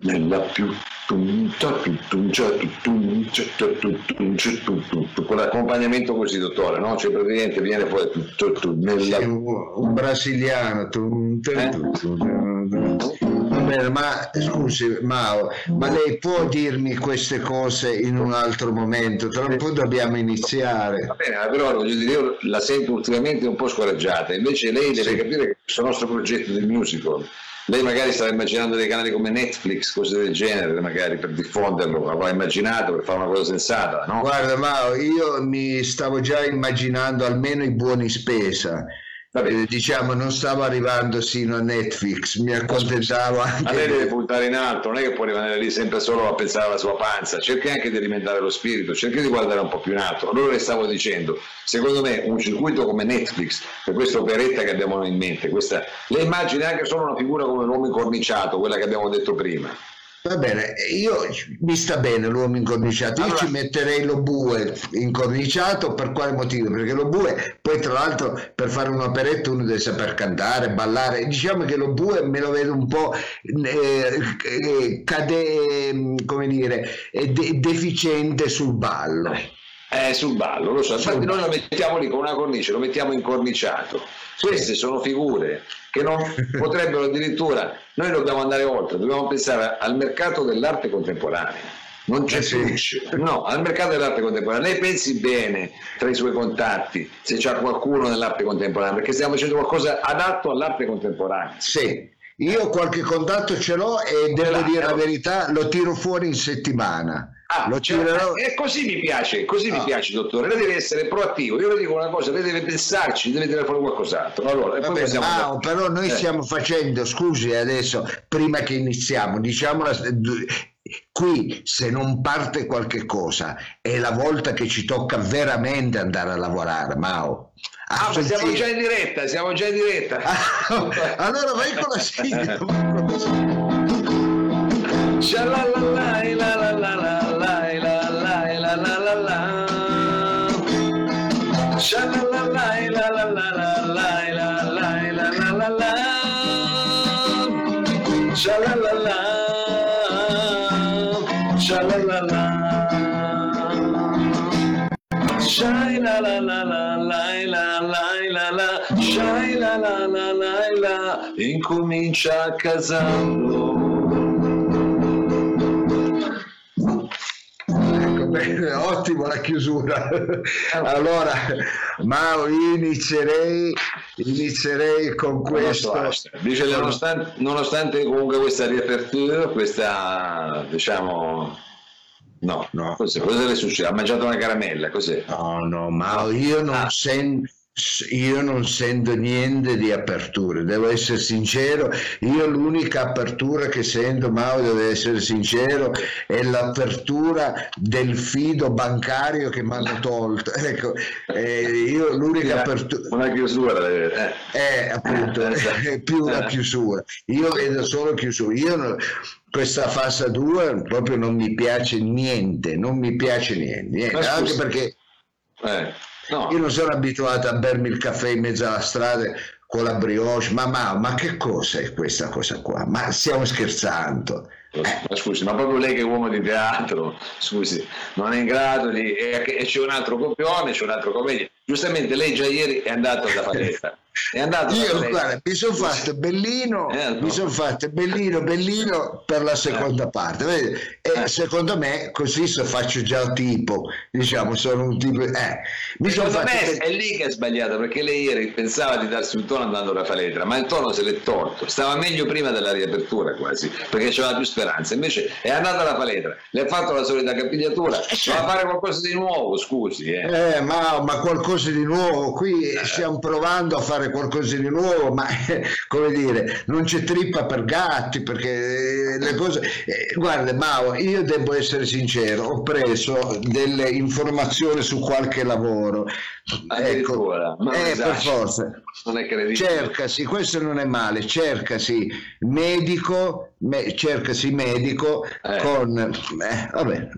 nella più con l'accompagnamento così dottore no? cioè praticamente viene poi nella... un brasiliano eh? Bene, ma scusi Mao, ma lei può dirmi queste cose in un altro momento? Tra un po' dobbiamo iniziare. Va bene, però voglio dire, io la sento ultimamente un po' scoraggiata, invece lei deve capire che questo nostro progetto del musical lei magari stava immaginando dei canali come Netflix, cose del genere, magari per diffonderlo, l'avrà immaginato per fare una cosa sensata, no? Guarda Mao, io mi stavo già immaginando almeno i buoni spesa. Eh, diciamo non stavo arrivando sino a Netflix mi accontentavo anche ma lei deve puntare in alto non è che può rimanere lì sempre solo a pensare alla sua panza cerchi anche di alimentare lo spirito cerchi di guardare un po' più in alto. Allora le stavo dicendo secondo me un circuito come Netflix per questa operetta che abbiamo in mente questa, le immagini anche solo una figura come l'uomo incorniciato quella che abbiamo detto prima Va bene, io mi sta bene l'uomo incorniciato, allora, io ci metterei lo bue incorniciato per quale motivo? Perché lo bue poi tra l'altro per fare un'operetta uno deve saper cantare, ballare, diciamo che lo bue me lo vedo un po' eh, eh, cade, come dire, de- deficiente sul ballo. Eh, sul ballo, lo so, infatti noi lo mettiamo lì con una cornice, lo mettiamo incorniciato. Queste sono figure che non potrebbero addirittura, noi dobbiamo andare oltre, dobbiamo pensare al mercato dell'arte contemporanea. Non c'è eh no, al mercato dell'arte contemporanea. Lei pensi bene tra i suoi contatti se c'è qualcuno nell'arte contemporanea, perché stiamo facendo qualcosa adatto all'arte contemporanea. Sì, io qualche contatto ce l'ho e devo dire la verità, lo tiro fuori in settimana. Ah, lo cioè, tirerò... E così mi piace, così no. mi piace, dottore. Lei deve essere proattivo. Io le dico una cosa, lei deve pensarci, deve tirare fuori qualcos'altro. Allora, Vabbè, no, però noi eh. stiamo facendo, scusi adesso, prima che iniziamo, diciamo la, qui se non parte qualche cosa è la volta che ci tocca veramente andare a lavorare, Mao. Ah, ma siamo già in diretta, siamo già in diretta. allora vai con la sigla. la la la la la la. La la la la la la. Incomincia casando ecco bene ottimo la chiusura. Allora Mao io inizierei inizierei con questo. Dice nonostante, nonostante comunque questa riapertura questa diciamo No, no. Cos'è, cosa le succede? Ha mangiato una caramella, cos'è? No, no, ma io non ah. sento io non sento niente di aperture, devo essere sincero, io l'unica apertura che sento, Mao devo essere sincero, è l'apertura del fido bancario che mi hanno tolto. Ecco, eh, io l'unica apertura... Una chiusura, eh. è appunto, eh, è più una chiusura. Io vedo solo chiusura. Io questa fase 2 proprio non mi piace niente, non mi piace niente, niente. anche perché... Eh No. Io non sono abituato a bermi il caffè in mezzo alla strada con la brioche, ma, ma, ma che cosa è questa cosa qua? Ma stiamo scherzando. Eh. Ma scusi, ma proprio lei che è uomo di teatro, scusi, non è in grado di... E, c'è un altro copione, c'è un altro commedia. Giustamente lei già ieri è andato da palestra. È andato Io guarda, mi sono fatto bellino, eh, mi sono fatto bellino, bellino per la seconda eh. parte. Vedi? E eh. secondo me così se faccio già tipo, diciamo, sono un tipo. Eh. Mi secondo fatto... me è lì che è sbagliato perché lei ieri pensava di darsi un tono andando alla palestra, ma il tono se l'è tolto. Stava meglio prima della riapertura quasi, perché c'era più speranza. Invece è andata alla palestra, le ha fatto la solita capigliatura, eh, certo. va fare qualcosa di nuovo, scusi. Eh. eh ma, ma qualcosa di nuovo, qui stiamo provando a fare qualcosa di nuovo, ma come dire, non c'è trippa per gatti perché le cose. Eh, guarda, Mao, io devo essere sincero, ho preso delle informazioni su qualche lavoro. Ecco, eh, per forza. Non è credibile. Cercasi, questo non è male, cercasi medico, me, cercasi medico eh. con. Eh, vabbè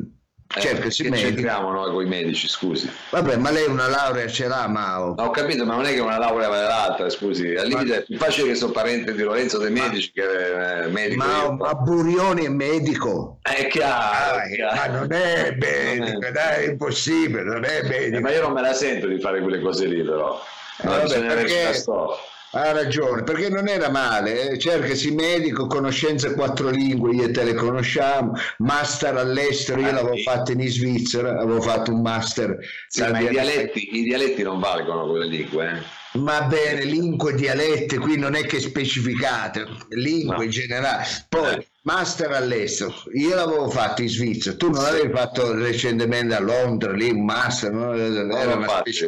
Eh, certo, si c'entriamo noi con i medici, scusi. Vabbè, ma lei una laurea ce l'ha, Mao. Ho capito, ma non è che una laurea vale l'altra, scusi. Al limite è più facile che sono parente di Lorenzo De Medici ma... che eh, medico. Ma, ma Burioni è medico. È chiaro. Ah, è chiaro. Ma non è medico, non è... dai, è impossibile, non è medico. Eh, ma io non me la sento di fare quelle cose lì, però. Non eh, vabbè, perché... Ha ragione, perché non era male, eh? cercasi medico, conoscenze quattro lingue, io te le conosciamo, master all'estero, io ah, l'avevo sì. fatto in Svizzera, avevo fatto un master. Sì, ma i dialetti, i dialetti, non valgono quelle lingue. Eh? Va bene, lingue, dialetti, qui non è che specificate, lingue no. in generale. Poi, eh. master all'estero, io l'avevo fatto in Svizzera, tu non l'avevi fatto recentemente a Londra, lì un master, no? era una specie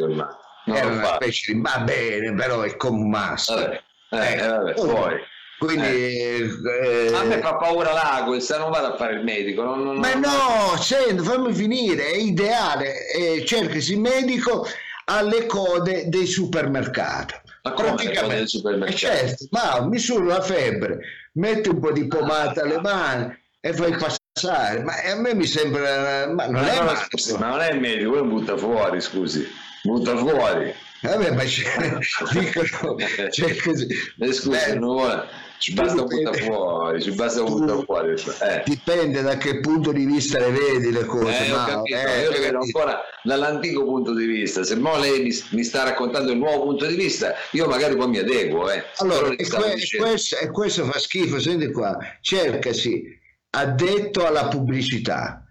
non era una specie di va bene, però è masso. Vabbè, eh, eh, vabbè, poi. Quindi eh. Eh, a me fa paura se non vado a fare il medico. Non, non, ma no, senti, fammi finire, è ideale, eh, cercasi il medico alle code dei supermercati. Ma come le code dei supermercati? certo, ma misura la febbre, metti un po' di pomata alle mani e fai passare. Ma a me mi sembra... Ma non, ma è, ma, ma non è il medico, poi butta fuori, scusi butta fuori. Vabbè, ma c'è, dicono, c'è così. Eh, scusa, Beh, non vuole, ci basta buttare fuori, ci basta buttare fuori. Eh. Dipende da che punto di vista le vedi le cose. Eh, no, capito, eh, io le vedo ancora dall'antico punto di vista. Se mo lei mi, mi, sta raccontando il nuovo punto di vista, io magari poi mi adeguo. Eh. Allora, e, que- questo, e questo fa schifo, senti qua, cercasi addetto alla pubblicità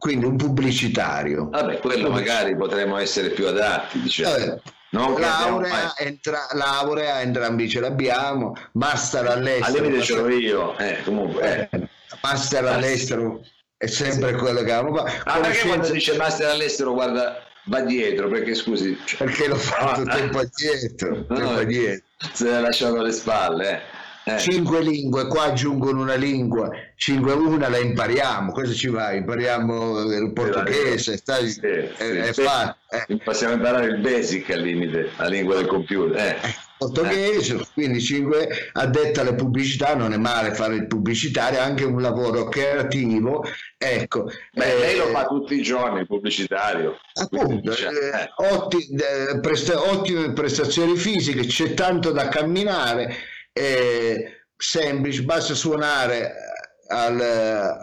quindi un pubblicitario. Vabbè, quello magari potremmo essere più adatti, diciamo. Non laurea, entra, laurea, entrambi ce l'abbiamo, master all'estero. Al limite ce l'ho io, eh, comunque. Eh. Master all'estero è sempre sì. quello che avevamo fatto. Ah, perché quando dice master all'estero, guarda, va dietro, perché scusi... Perché l'ho fatto ah, tempo addietro, no, tempo addietro. Se l'ha lasciato alle spalle, eh. Eh. Cinque lingue, qua aggiungono una lingua, cinque una la impariamo, cosa ci va? Impariamo il portoghese, stai, sì, è, sì, è sì. Eh. Possiamo imparare il basic al limite, la lingua del computer. Eh. eh portoghese, eh. quindi cinque addetta alle pubblicità, non è male fare il pubblicitario, anche un lavoro creativo. Ecco, Beh, eh, lei lo fa tutti i giorni il pubblicitario. Appunto, cioè, eh, presta, ottime prestazioni fisiche, c'è tanto da camminare è semplice, basta suonare al,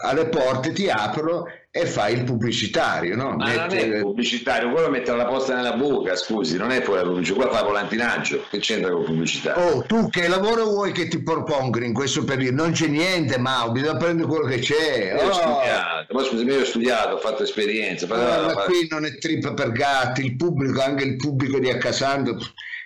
alle porte, ti aprono e fai il pubblicitario. No? Ma Mette... non è il pubblicitario, quello mette la posta nella buca, scusi, non è poi la pubblicità, qua fa volantinaggio, che c'entra con pubblicità? Oh, tu che lavoro vuoi che ti propongono in questo periodo? Non c'è niente, ma bisogna prendere quello che c'è. Io oh. ho studiato, ma scusi, io ho studiato, ho fatto esperienza. Ah, ma qui non è trippa per gatti, il pubblico, anche il pubblico di Accasando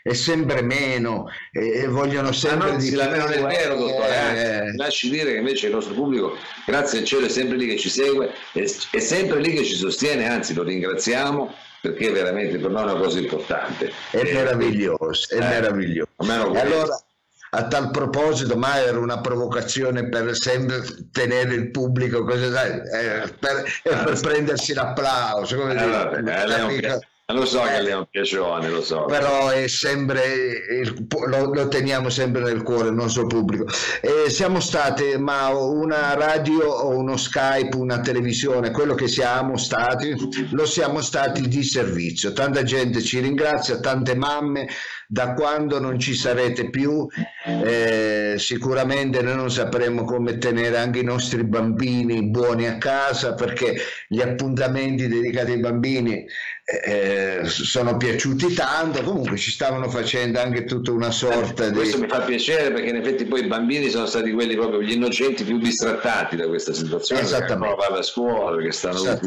è sempre meno e vogliono sempre di più. Non è vero, dottore. Eh, eh. Lasci dire che invece il nostro pubblico, grazie al cielo, è sempre lì che ci segue, è, è sempre lì che ci sostiene, anzi lo ringraziamo perché veramente per noi è una cosa importante. È eh, meraviglioso, è eh, meraviglioso. E allora, a tal proposito, ma era una provocazione per sempre tenere il pubblico, cose, eh, per, ah, per prendersi l'applauso. Come eh, dire, lo so che lei è un piacione, lo so. Però è sempre, lo, lo, teniamo sempre nel cuore il nostro pubblico. E siamo stati, ma una radio o uno Skype, una televisione, quello che siamo stati, lo siamo stati di servizio. Tanta gente ci ringrazia, tante mamme, da quando non ci sarete più, eh, sicuramente noi non sapremo come tenere anche i nostri bambini buoni a casa perché gli appuntamenti dedicati ai bambini eh, sono piaciuti tanto, comunque ci stavano facendo anche tutta una sorta eh, di... Questo mi fa piacere perché in effetti poi i bambini sono stati quelli proprio gli innocenti più distrattati da questa situazione, non vanno a scuola, perché stanno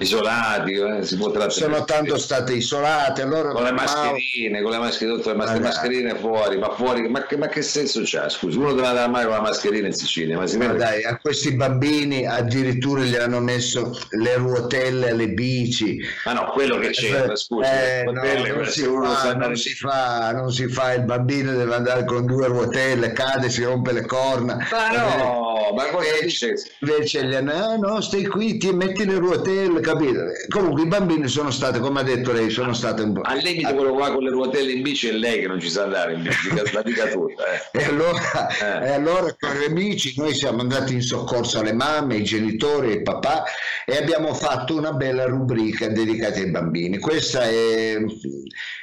isolati, eh, si può trattare. Sono tanto state isolate. Allora, con le mascherine, ma... con le mascherine, tutte le mascherine fuori, ma fuori, ma che, ma che senso c'ha? Scusi, uno deve andare mai con la mascherina in Sicilia. Ma, ma dai, a questi bambini addirittura gli hanno messo le ruotelle alle bici. Ma no, quello che eh, no, non, si fa, non, si fa, non si fa, il bambino deve andare con due ruotelle, cade, si rompe le corna. Ma no! Ma cosa dice? Invece gli no, no, stai qui, ti metti le ruotelle, capito? Comunque i bambini sono stati, come ha detto lei, sono stati un po'... Al limite quello qua con le ruotelle in bici è lei che non ci sa andare in bici, la dica tutta. Eh. E, allora, eh. e allora con gli amici noi siamo andati in soccorso alle mamme, ai genitori, ai papà e abbiamo fatto una bella rubrica dedicata ai bambini. Questa è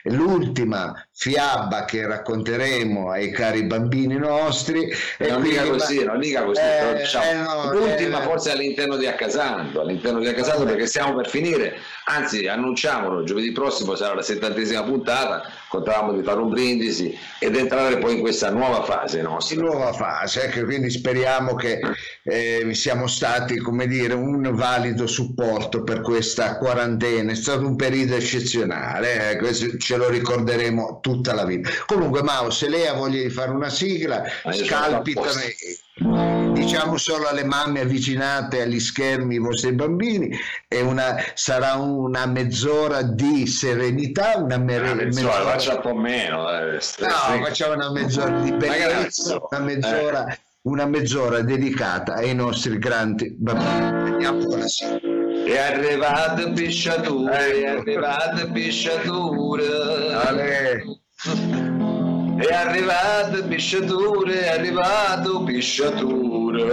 l'ultima fiaba che racconteremo ai cari bambini nostri. E non dica così, non dica così. Eh, diciamo, no, l'ultima eh, forse all'interno di Accasando, all'interno di Accasando perché stiamo per finire, anzi annunciamolo, giovedì prossimo sarà la settantesima puntata, contavamo di fare un brindisi ed entrare poi in questa nuova fase nostra. Nuova fase, ecco, quindi speriamo che eh, siamo stati, come dire, un valido supporto per questa quarantena, è stato un periodo eccezionale, eh, ce lo ricorderemo tutta la vita. Comunque, Mao, se lei ha voglia di fare una sigla, scalpitano diciamo solo alle mamme avvicinate agli schermi i vostri bambini e una, sarà una mezz'ora di serenità una, mer- una mezz'ora, mezz'ora. faccia un po' meno eh, no facciamo una mezz'ora di bellezza una mezz'ora, eh. una mezz'ora dedicata ai nostri grandi bambini andiamo sigla è arrivato pisciatura, è ecco. arrivato pisciatura. Ale. È arrivato pisciatura, è arrivato pisciatura.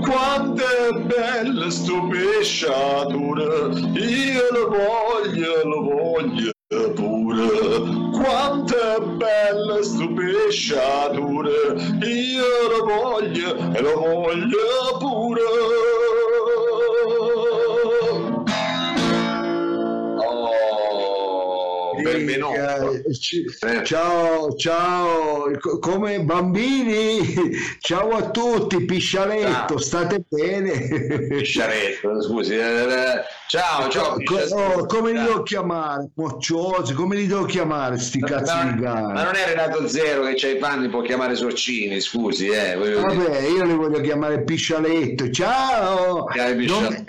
Quanto è bella sto pisciatura, io lo voglio, lo voglio pure. Quanto è bella sto pisciatura, io lo voglio e lo voglio pure. Benvenuto. Eh. Ciao, ciao, come bambini, ciao a tutti, piscialetto, ciao. state bene? Piscialetto, scusi, eh, eh, ciao, ciao. Oh, come li devo chiamare? Mocciosi, come li devo chiamare sti cazzi di gara? Ma non è Renato Zero che c'ha i panni, può chiamare Sorcini, scusi, eh. Vabbè, io li voglio chiamare piscialetto, ciao! Non,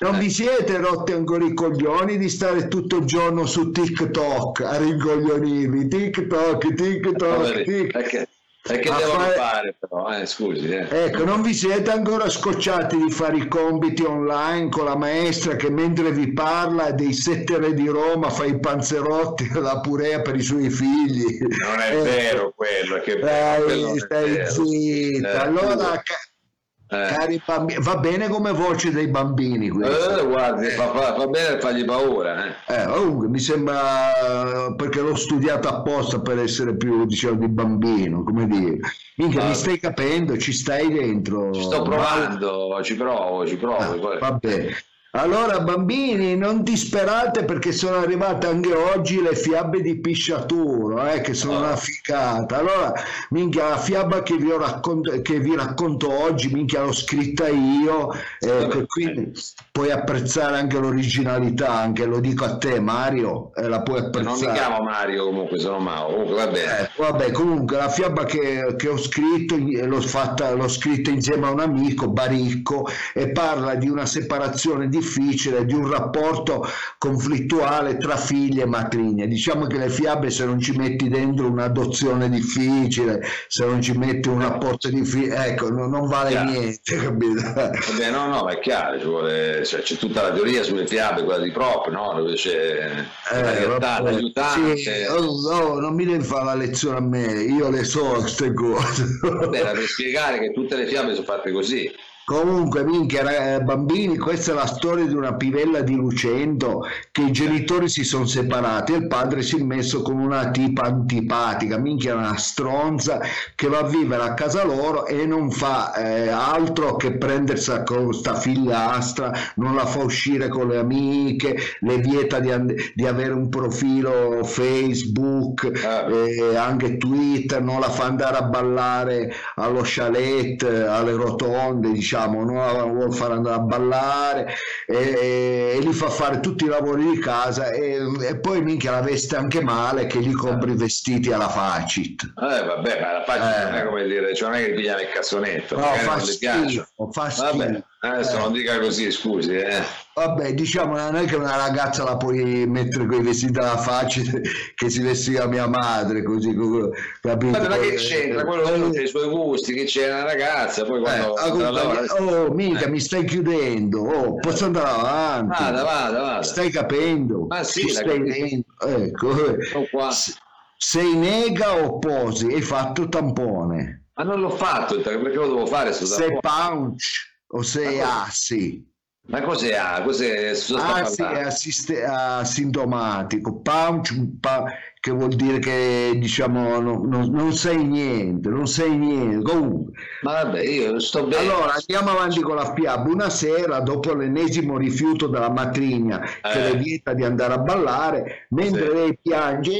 non vi siete rotti ancora i coglioni di stare tutto il giorno su TikTok a ringoglionirvi? TikTok, TikTok, TikTok. E che devono fare... fare però, eh, scusi. Eh. Ecco, non vi siete ancora scocciati di fare i compiti online con la maestra che mentre vi parla dei sette re di Roma fa i panzerotti la purea per i suoi figli. Non è eh, vero quello, che bello, stai zitta. Eh, allora, eh. Bambini, va bene come voce dei bambini. Eh, guardi, eh. fa, fa, fa, bene fargli paura. Eh. eh. comunque mi sembra perché l'ho studiato apposta per essere più diciamo di bambino, come dire. Minchia, ah, mi stai capendo, ci stai dentro. Ci sto provando, ma... ci provo, ci provo. Ah, vabbè. Allora bambini non disperate perché sono arrivate anche oggi le fiabe di Pisciaturo eh, che sono oh. una ficata allora minchia la fiaba che vi, racconto, che vi racconto oggi minchia l'ho scritta io eh, quindi puoi apprezzare anche l'originalità anche lo dico a te Mario eh, la puoi apprezzare non mi chiamo Mario comunque sono Mao. Comunque va bene. Eh, vabbè comunque la fiaba che, che ho scritto l'ho, fatta, l'ho scritta insieme a un amico Baricco e parla di una separazione di difficile, di un rapporto conflittuale tra figlie e matrigna. Diciamo che le fiabe se non ci metti dentro un'adozione difficile, se non ci metti un rapporto difficile, ecco, non, non vale chiaro. niente, capito? Vabbè, no, no, è chiaro, vuole, cioè, c'è tutta la teoria sulle fiabe, quella di Prop, no? Dove c'è eh, l'aiutante. Sì, oh, oh, non mi devi fare la lezione a me, io le so queste cose. Vabbè, per spiegare che tutte le fiabe sono fatte così. Comunque, minchia, eh, bambini, questa è la storia di una pivella di Lucento che i genitori si sono separati e il padre si è messo con una tipa antipatica, minchia, una stronza che va a vivere a casa loro e non fa eh, altro che prendersi con questa figliastra, non la fa uscire con le amiche, le vieta di, di avere un profilo Facebook, ah. eh, anche Twitter, non la fa andare a ballare allo chalet, alle rotonde, diciamo diciamo, non vuole fare andare a ballare e, e, gli fa fare tutti i lavori di casa e, e, poi minchia la veste anche male che gli compri i vestiti alla Facit. Eh vabbè, ma la Facit eh. non è come dire, cioè non è che piglia nel cassonetto, no, fa schifo, fa schifo. Adesso Eh. non dica così, scusi. Eh. Vabbè, diciamo, non è che una ragazza la puoi mettere con i vestiti alla faccia che si vestiva mia madre, così, co- capito? Ma che Eh, c'entra? Quello eh, sono i suoi gusti, che c'è una ragazza, poi eh, quando andrà a comunque, lavorare- oh, mica, mi stai chiudendo, oh, posso andare avanti? Vada, vada, vada. Stai capendo? Ma sì, stai capisco. vedendo? Ecco, eh. Sono qua. Sei nega o posi? Hai fatto tampone? Ma non l'ho fatto, perché lo devo fare? Sei punch o sei assi? Ma cos'è? Ah, cos'è? Ah, sì, è assiste- asintomatico, punch, pa- che vuol dire che diciamo no- no- non sei niente, non sei niente. Comunque, Ma vabbè, io sto bene. allora andiamo avanti con la fiaba. Una sera, dopo l'ennesimo rifiuto della matrigna che Eh. le vieta di andare a ballare, mentre Sì. lei piange,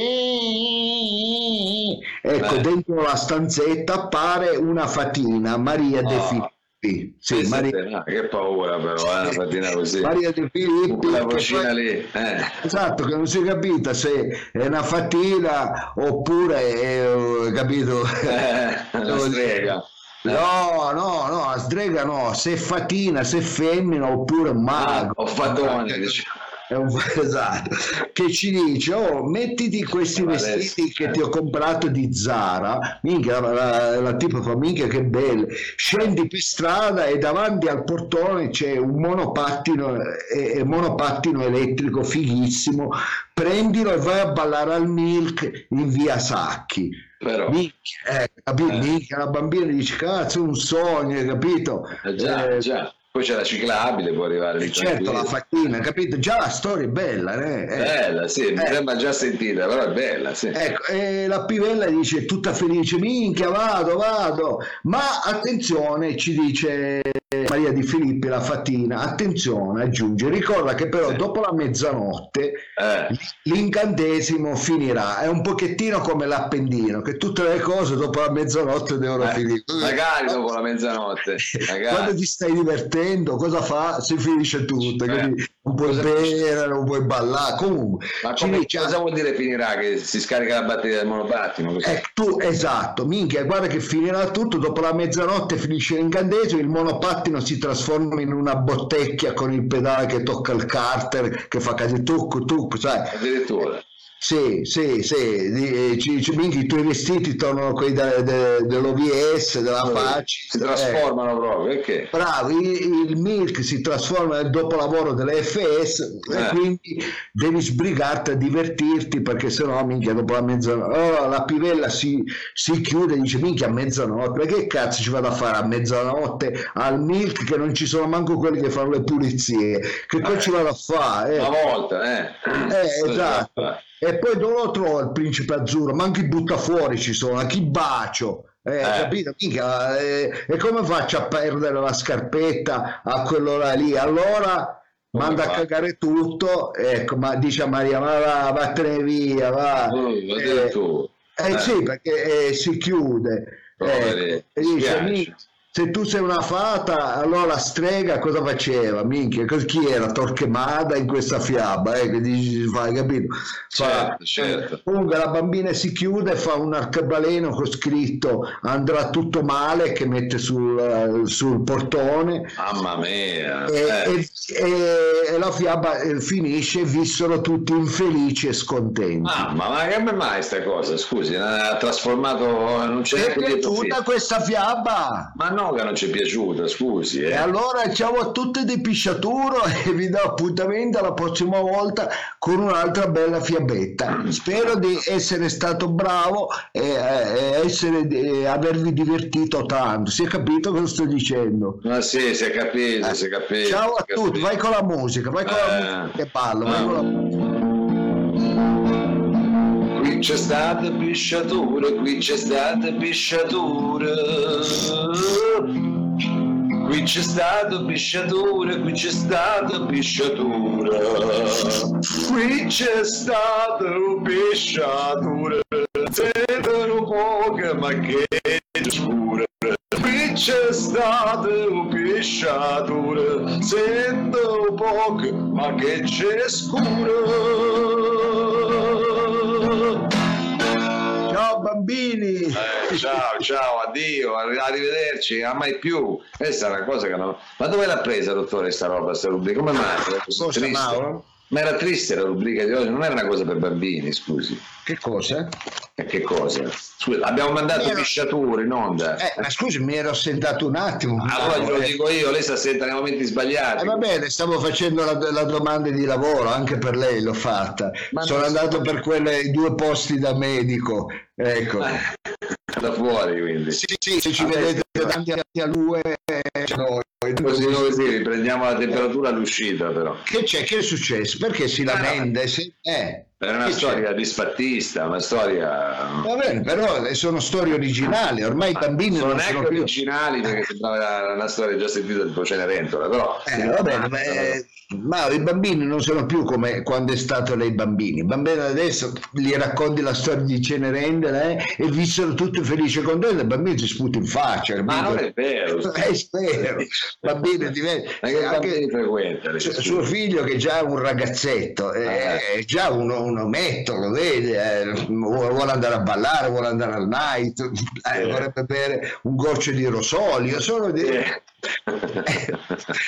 ecco, Eh. dentro la stanzetta appare una fatina, Maria De Oh. Sì, Pensa Maria, che paura però, eh, una mattina così. Maria De Filippi. La vocina poi- lì. Eh. Esatto, che non si è capita se è una fatina oppure è, eh, capito? Eh, una strega. No, no, no, la strega no, se è fatina, se femmina oppure mago. Ah, o fatone, diciamo. Un- esatto, che ci dice, oh, mettiti questi vestiti che eh. ti ho comprato di Zara, minchia, la, la, la tipa fa, minchia che belle, scendi per strada e davanti al portone c'è un monopattino, eh, eh, monopattino elettrico fighissimo, prendilo e vai a ballare al Milk in via Sacchi. Però, Minchia, eh, capito? Eh. Minchia, la bambina dice, cazzo, è un sogno, hai capito? eh, già, Eh, già. Poi c'è la ciclabile, può arrivare lì. Certo, la fatina, capito? Già la storia è bella, eh? Eh. Bella, sì, mi Eh. sembra già sentita, però è bella, sì. Ecco, e la pivella dice tutta felice, minchia, vado, vado, ma attenzione, ci dice Maria Di Filippi la fatina, attenzione, aggiunge, ricorda che però Sì. dopo la mezzanotte Eh. l'incantesimo finirà, è un pochettino come l'appendino, che tutte le cose dopo la mezzanotte devono Eh, finire. magari dopo la mezzanotte, magari. Quando ti stai divertendo, cosa fa? Si finisce tutto, Eh. non puoi Cosa- bere, non puoi ballare, comunque. Ma come- dice, cosa vuol dire finirà? Che si scarica la batteria del monopattino? Eh, tu, esatto, minchia, guarda che finirà tutto, dopo la mezzanotte finisce l'incantesimo, il monopattino si trasforma in una bottecchia con il pedale che tocca il carter, che fa casi tuc tuc, sai? Addirittura. Sì, sì, sì, eh, ci, ci- minchia, i tuoi vestiti tornano quelli de- de- dell'OVS, della faccia. Si eh. trasformano proprio, perché? Bravo, il, il Milk si trasforma nel dopolavoro delle FS e Eh. quindi devi sbrigarti a divertirti perché sennò minchia dopo la mezzanotte oh, la pivella si, si chiude e dice minchia a mezzanotte ma che cazzo ci vado a fare a mezzanotte al Milk che non ci sono manco quelli che fanno le pulizie che cosa Eh. ci vado a fare Una eh? volta, eh. Eh, esatto. E poi dove lo trovo il principe azzurro? Ma anche i buttafuori ci sono, a chi bacio? Eh, Eh. capito? Mica, eh, e come faccio a perdere la scarpetta a quell'ora lì? Allora Come manda a fa? cagare tutto, ecco, ma dice a Maria, ma va, vattene via, va. Oh, Eh, eh, Eh. sì, perché eh, si chiude. Poveri, Ecco, e dice, spiace. "Mi- se tu sei una fata, allora la strega cosa faceva? Minchia, chi era Torquemada in questa fiaba? Eh, che dici, fai, capito? Fa- Certo, certo. Comunque la bambina si chiude, fa un arcabaleno con scritto andrà tutto male che mette sul, sul portone Mamma mia. e, eh. e- e- e la fiaba eh, finisce, vissero tutti infelici e scontenti. Mamma, ma che mai sta cosa? Scusi, ha trasformato. Non c'è piaciuta questa fiaba? Ma no, che non ci è piaciuta, scusi. E Eh. allora ciao a tutti di Pisciaturo e vi do appuntamento alla prossima volta con un'altra bella fiabetta. Spero di essere stato bravo e, e essere, e avervi divertito tanto. Si è capito cosa sto dicendo? Ma sì, si è capito, si è capito. Ciao a tutti, vai con la musica, vai con la Eh. musica che parlo, vai Ah. con la musica. C'è stata pisciatura, qui c'è stata pisciatura. Qui c'è stata pisciatura, qui c'è stata pisciatura. Qui c'è stata pisciatura. Sembrano poche ma che scura. Qui c'è stata pisciatura. Sento poche ma che c'è scura. Bambini. Eh, ciao, ciao, addio, arrivederci, a mai più. Questa è una cosa che non... Ma dove l'ha presa, dottore, questa roba, questa rubrica? Come mai? Cosa, Mauro? Ma era triste la rubrica di oggi, non era una cosa per bambini, scusi. Che cosa? E che cosa? Scusa, abbiamo mandato ero... pisciature in onda. Eh, ma scusi, mi ero assentato un attimo. Allora glielo eh. dico io, lei si assenta nei momenti sbagliati. Eh, va bene, stavo facendo la, la, domanda di lavoro, anche per lei l'ho fatta. Ma Sono andato so... per quelle due posti da medico. Ecco. da fuori quindi. Sì, sì, se ci vedete davanti a lui, noi. Così noi sì, riprendiamo la temperatura all'uscita però. Che c'è? Che è successo? Perché si lamenta? Eh. È una che storia c'è? disfattista, una storia... Va bene, però sono storie originali, ormai i bambini sono non sono più... originali perché sembrava una storia già sentita di Cenerentola, però... Eh, va bene, ma, eh, ma, i bambini non sono più come quando è stato lei bambini. I bambini adesso gli racconti la storia di Cenerentola eh, e vissero tutti felici e contenti, i bambini ti sputi in faccia. Ma non è vero. È vero, bambini diversi. Anche, anche frequenta, suo figlio che già è un ragazzetto, eh, ah. è già uno un ometto, lo vede, eh, vuole andare a ballare, vuole andare al night, eh, vorrebbe bere un goccio di rosolio, sono, di...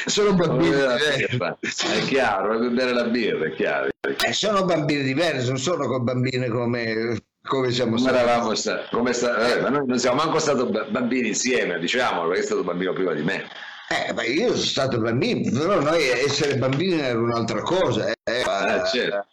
sono bambini diversi. È chiaro, vuole bere la birra, è chiaro. Eh, sono bambini diversi, non sono con bambini come come siamo stati. Sta, come sta, eh, ma noi non siamo manco stati bambini insieme, diciamolo, perché è stato bambino prima di me. Eh, ma io sono stato bambino, però noi essere bambini era un'altra cosa. Eh, eh, certo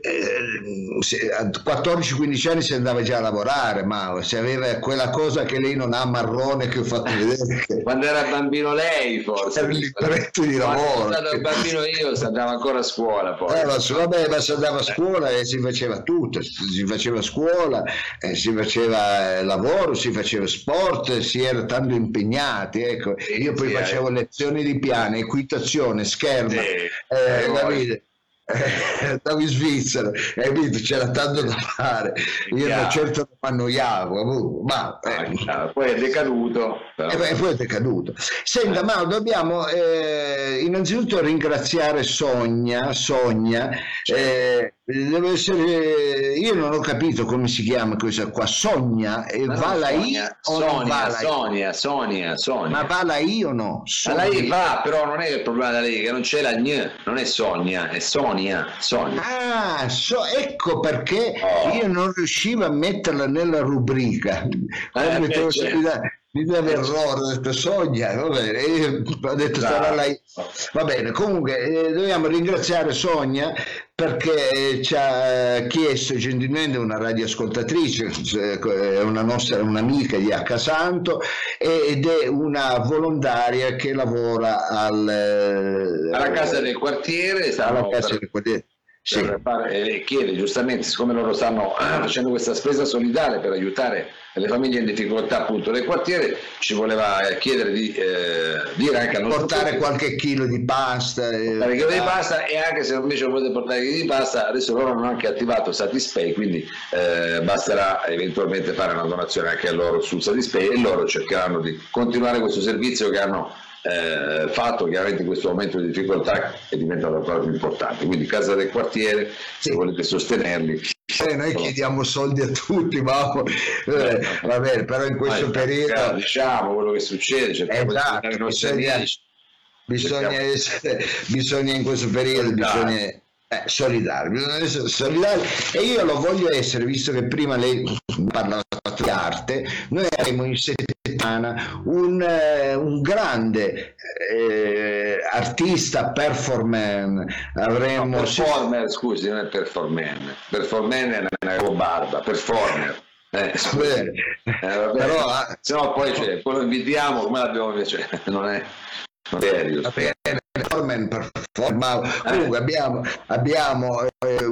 eh, a 14-15 anni si andava già a lavorare, ma se aveva quella cosa che lei non ha marrone che ho fatto vedere. Quando era bambino lei forse. Era il libretto di lavoro. Quando ero bambino io si andava ancora a scuola poi. Eh, ma, vabbè, ma si andava a scuola e si faceva tutto, si faceva scuola, eh, si faceva eh, lavoro, si faceva sport, si era tanto impegnati. Ecco. Io poi sì, facevo eh. lezioni di piano, equitazione, scherma, sì, eh, andavo in Svizzera e c'era tanto da fare. Io non certo non annoiavo ma eh. poi è decaduto. E eh, poi è decaduto. Senta ma dobbiamo eh, innanzitutto ringraziare Sonia Sonia. Eh, deve essere io non ho capito come si chiama questa qua. Sonia e no, va la I o Sonia, non va Sonia Sonia Sonia. Ma va la I o no? Sonia. la I va però non è il problema da lei che non c'è la Gn non è Sonia è Sonia Sonia ah so, ecco perché oh. io non riuscivo a metterla nella rubrica. Eh, beh, deve errore, ho detto Sogna, va bene, io ho detto sarà lei. Va bene, comunque eh, dobbiamo ringraziare Sonia perché ci ha chiesto gentilmente una radioascoltatrice, è una nostra un'amica di Accasanto ed è una volontaria che lavora al, alla casa del quartiere. Alla casa del quartiere sì. e chiede giustamente, siccome loro stanno facendo questa spesa solidale per aiutare le famiglie in difficoltà appunto del quartiere, ci voleva eh, chiedere di eh, dire anche a nostro portare qualche chilo di pasta, eh, portare chilo di pasta e anche se invece volete portare chilo di pasta, adesso loro hanno anche attivato Satispay, quindi eh, basterà eventualmente fare una donazione anche a loro sul Satispay e loro cercheranno di continuare questo servizio che hanno eh, fatto chiaramente in questo momento di difficoltà è diventato ancora più importante. Quindi Casa del Quartiere, se volete sostenerli. Eh, noi chiediamo soldi a tutti, ma eh, va bene, però in questo ma periodo... Diciamo quello che succede, cerchiamo esatto, di bisogna, bisogna, essere, bisogna in questo periodo... Bisogna, eh, solidari, bisogna essere solidari e io lo voglio essere, visto che prima lei parlava di arte, noi avremo in settimana un, eh, un grande eh, artista performer, avremo... No, performer, scusi, non è performer, performer è una barba, performer. Eh, eh, vabbè, però se no poi cioè, quello invitiamo come l'abbiamo invece non è serio performance performance comunque abbiamo, abbiamo eh,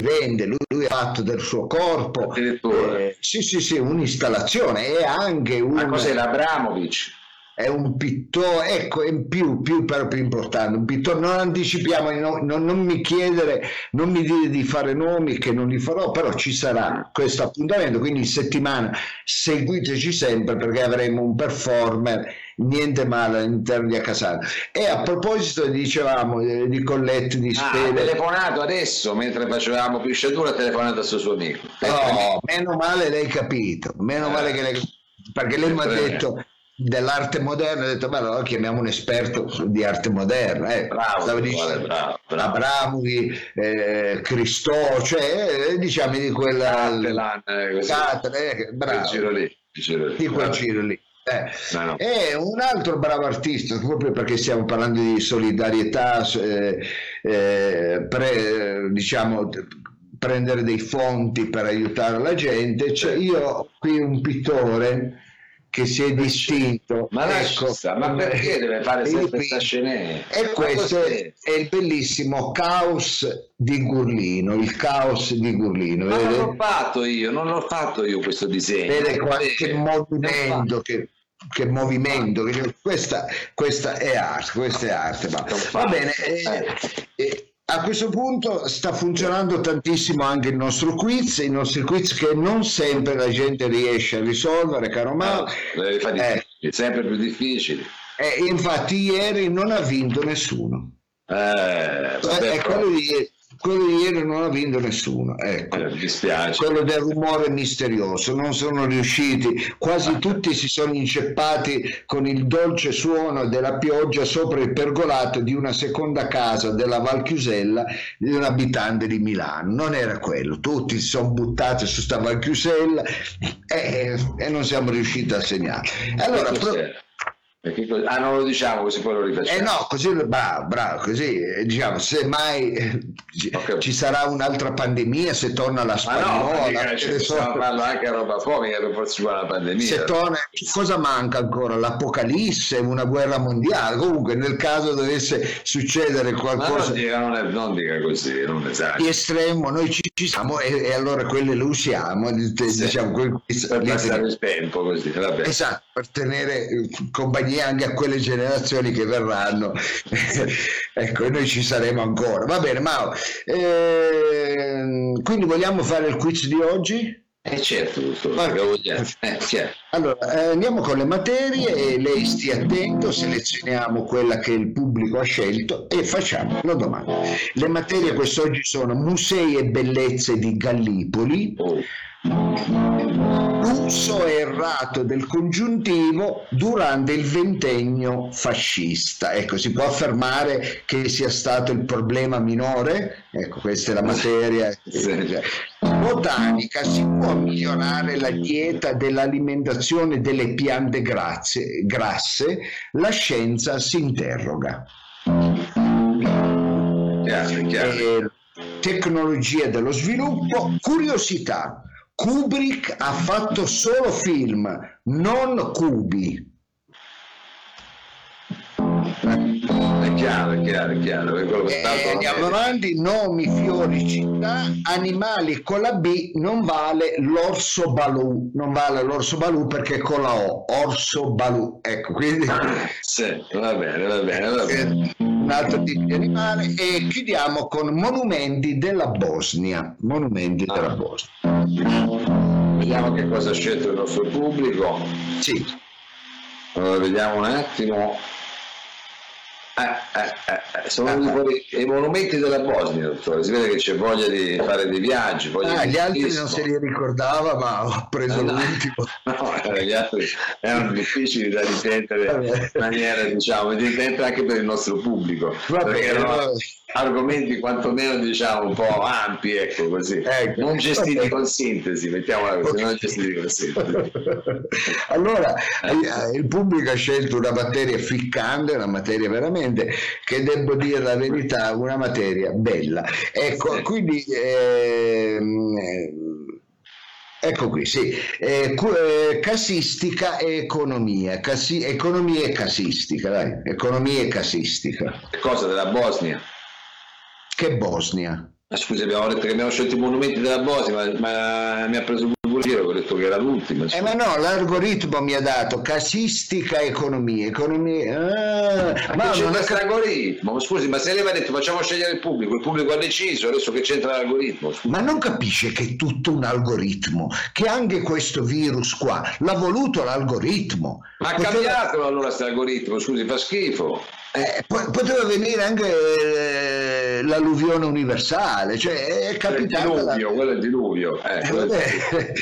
vende lui, lui, ha fatto del suo corpo. Eh, sì sì sì un'installazione e anche un ma cos'è l'Abramovic è un pittore, ecco, in più, più, però più importante, un pittore, non anticipiamo, non, non, mi chiedere, non mi dire di fare nomi che non li farò, però ci sarà questo appuntamento, quindi in settimana seguiteci sempre perché avremo un performer, niente male all'interno di Accasano. E a proposito, dicevamo, eh, di Collette, di Spele... Ah, ha telefonato adesso, mentre facevamo più sciatura, ha telefonato al suo amico. No, meno male l'hai capito, meno eh. male che lei perché lei mi ha detto dell'arte moderna, ho detto, ma allora chiamiamo un esperto di arte moderna. Eh. Bravo, Stavo dicendo, bravo, bravo. Abramovi, eh, Cristò, cioè eh, diciamo di quella... Catalan, eh, eh, bravo. Giro lì, giro lì, di quel giro lì. Eh. No, no. E un altro bravo artista, proprio perché stiamo parlando di solidarietà, eh, eh, pre, diciamo, prendere dei fonti per aiutare la gente, cioè, io ho qui un pittore che si è distinto. Ma, ecco, ma perché deve fare sempre questa scena? E questo è, è, il bellissimo caos di Gurlino, il caos di Gurlino. Ma vede? non l'ho fatto io, non l'ho fatto io questo disegno. Vede qualche movimento che che movimento, questa, questa, è arte, questa è arte. Ma, va bene, eh, eh, a questo punto sta funzionando tantissimo anche il nostro quiz, i nostri quiz che non sempre la gente riesce a risolvere, caro Mao. No, eh, è sempre più difficile. Eh, infatti ieri non ha vinto nessuno. Eh, vabbè, è quello di quello di ieri non ha vinto nessuno ecco. eh, dispiace. quello del rumore misterioso non sono riusciti quasi tutti si sono inceppati con il dolce suono della pioggia sopra il pergolato di una seconda casa della Val Chiusella di un abitante di Milano non era quello tutti si sono buttati su sta Val Chiusella e, e non siamo riusciti a segnare allora pro- perché, ah, non lo diciamo così poi lo rifacciamo. Eh no, così bravo, bravo, così eh, diciamo, se mai eh, okay. ci sarà un'altra pandemia, se torna la spagnola, Ma no, ci stiamo parlando anche a roba poi ci vuole la pandemia. Se torna, cosa manca ancora? L'apocalisse, una guerra mondiale. Comunque, nel caso dovesse succedere qualcosa. non dica, non, è, non dica così, non esatto. Di estremo, noi ci, ci siamo e, e, allora quelle le usiamo. Sì. Diciamo, quel, per passare il tempo così. Vabbè. Esatto, per tenere eh, compagnia compagnia anche a quelle generazioni che verranno. ecco, noi ci saremo ancora. Va bene, Mao. Eh, quindi vogliamo fare il quiz di oggi? Eh certo, dottore, eh, certo. Allora, eh, andiamo con le materie e lei stia attento, selezioniamo quella che il pubblico ha scelto e facciamo la domanda. Le materie quest'oggi sono musei e bellezze di Gallipoli. L'uso errato del congiuntivo durante il ventennio fascista. Ecco, si può affermare che sia stato il problema minore? Ecco, questa è la materia. Botanica, si può migliorare la dieta dell'alimentazione delle piante grasse? grasse? La scienza si interroga. Chiaro, chiaro. Eh, tecnologia dello sviluppo, curiosità Kubrick ha fatto solo film, non cubi. Chiaro, chiaro, chiaro. Eh, andiamo avanti, nomi, fiori, città, animali con la B non vale l'orso balù, non vale l'orso balù perché con la O, orso balù. Ecco, quindi... sì, va bene, va bene, va bene. Eh, un altro tipo di animale e chiudiamo con monumenti della Bosnia. Monumenti ah. della Bosnia. Vediamo che cosa ha scelto il nostro pubblico. Sì. Allora, vediamo un attimo. Eh, eh, eh, sono eh, i monumenti della Bosnia, dottore. Si vede che c'è voglia di fare dei viaggi. Ah, gli altri non se li ricordava, ma ho preso no, l'ultimo. No, gli altri erano difficili da difendere in maniera, diciamo, difendere anche per il nostro pubblico. Vabbè, erano argomenti quantomeno diciamo un po' ampi, ecco così. Ecco, non gestiti okay. con sintesi, mettiamola così, okay. non gestiti con sintesi. allora, eh. il pubblico ha scelto una materia ficcante, una materia veramente che devo dire la verità, una materia bella. Ecco, quindi ehm, Ecco qui, sì, eh, eh, casistica e economia, Casi- economia e casistica, dai, economia e casistica. Che cosa della Bosnia? Che Bosnia? Ma scusi, abbiamo detto che abbiamo scelto i monumenti della Bosnia, ma, ma mi ha preso pure giro, detto che era l'ultimo. Eh, ma no, l'algoritmo mi ha dato casistica economia. economia ah, ma c'è questo algoritmo? Scusi, ma se lei mi ha detto facciamo scegliere il pubblico, il pubblico ha deciso, adesso che c'entra l'algoritmo? Scusi. Ma non capisce che è tutto un algoritmo, che anche questo virus qua l'ha voluto l'algoritmo. Ma ha Poteva... cambiato allora questo algoritmo, scusi, fa schifo. Eh, poteva venire anche eh, l'alluvione universale, cioè è capitato. Il diluvio, la... quello è il diluvio. Eh, quello è...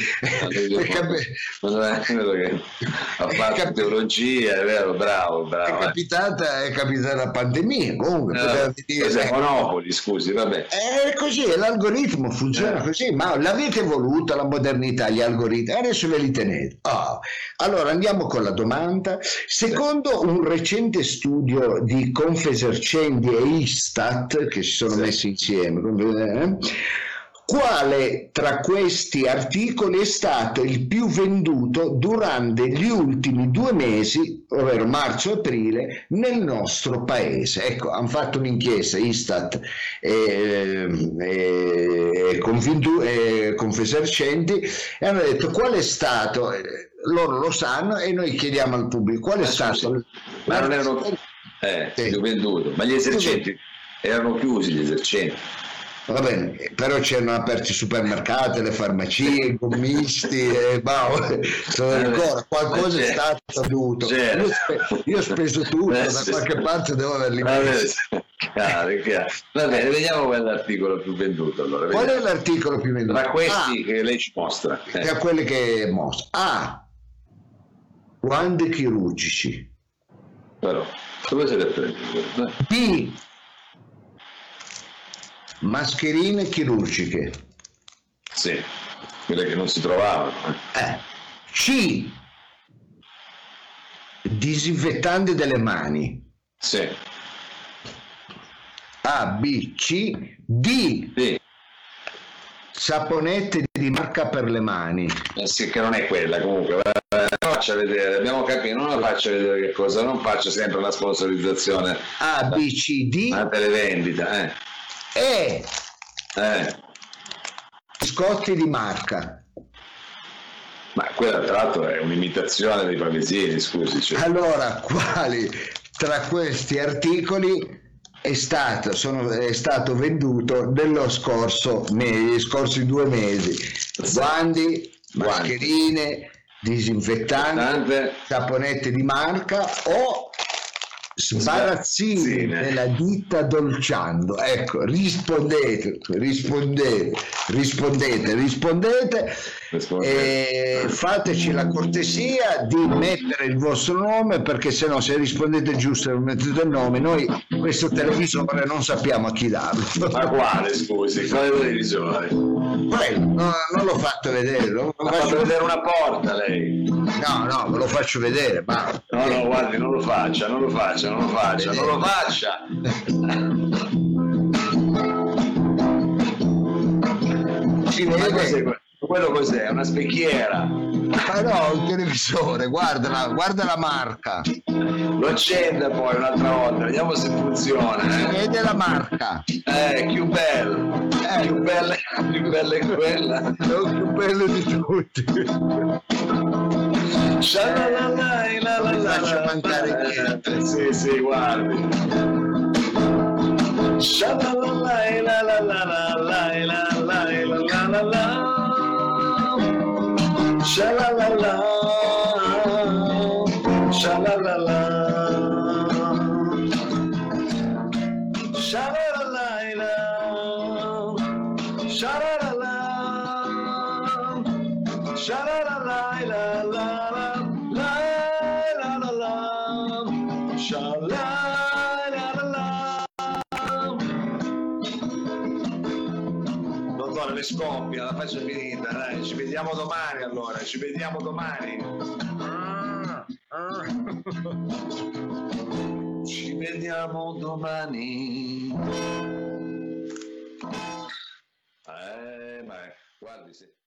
ha fatto teologia, è vero, bravo, bravo. È capitata, è capitata la pandemia, comunque. Poteva venire... Monopoli, scusi, vabbè. È così, l'algoritmo funziona eh. così, ma l'avete voluta la modernità, gli algoritmi, adesso ve li tenete. Oh. Allora andiamo con la domanda. Secondo un recente studio di Confesercendi e Istat che si sono messi insieme. Eh? Quale tra questi articoli è stato il più venduto durante gli ultimi due mesi, ovvero marzo e aprile, nel nostro paese? Ecco, hanno fatto un'inchiesta Istat e, e, e, e Confesercenti e hanno detto qual è stato, loro lo sanno e noi chiediamo al pubblico qual è stato... Ma non erano eh, sì. venduto. Ma gli esercenti erano chiusi gli esercenti. Va bene, però c'erano aperti i supermercati, le farmacie, i gommisti, e boh, ancora, qualcosa è stato dovuto. Certo. Io, spe- io, ho speso tutto, eh, da qualche parte devo averli messi. Chiaro, chiaro. Va bene, vediamo qual è l'articolo più venduto. Allora, qual è l'articolo più venduto? Tra questi ah, che lei ci mostra. Eh. Tra quelli che mostra. A. Guandi chirurgici. Però. Dove siete presi? B. Mascherine chirurgiche. Sì, quelle che non si trovavano. Eh. C. Disinfettanti delle mani. Sì. A, B, C, D. Sì. Saponette di marca per le mani. Eh sì, che non è quella comunque faccia vedere, abbiamo capito, non la faccia vedere che cosa, non faccia sempre la sponsorizzazione. A, B, C, D. La televendita, eh. E. Eh. Scotti di marca. Ma quella tra l'altro è un'imitazione dei pavesini, scusi. Cioè. Allora, quali tra questi articoli è stato, sono, è stato venduto nello scorso, negli scorsi due mesi? Guandi, mascherine, disinfettante, saponette di marca o sbarazzini della ditta Dolciando. Ecco, rispondete, rispondete, rispondete, rispondete e fateci la cortesia di mettere il vostro nome perché se no se rispondete giusto e non mettete il nome noi questo televisore non sappiamo a chi darlo. Ma quale scusi? Quale televisore? Quello, no, non l'ho fatto vedere. Lo fatto vedere una porta lei. No, no, me lo faccio vedere. Ma... No, no, guardi, non lo faccia, non lo faccia, non lo faccia, non lo faccia. Si vede quello cos'è? Una specchiera? Ma no, un televisore, guarda la, guarda la marca lo accenda poi un'altra volta, vediamo se funziona. Eh. Si vede la marca. Eh, più bella. Eh. Più bella, più bella è quella. È il più bello di tutti. Non faccio mancare niente. Eh, sì, la la Sha la la la scoppia, la faccio finita, dai, ci vediamo domani allora, ci vediamo domani. Ci vediamo domani. Eh, ma guardi se...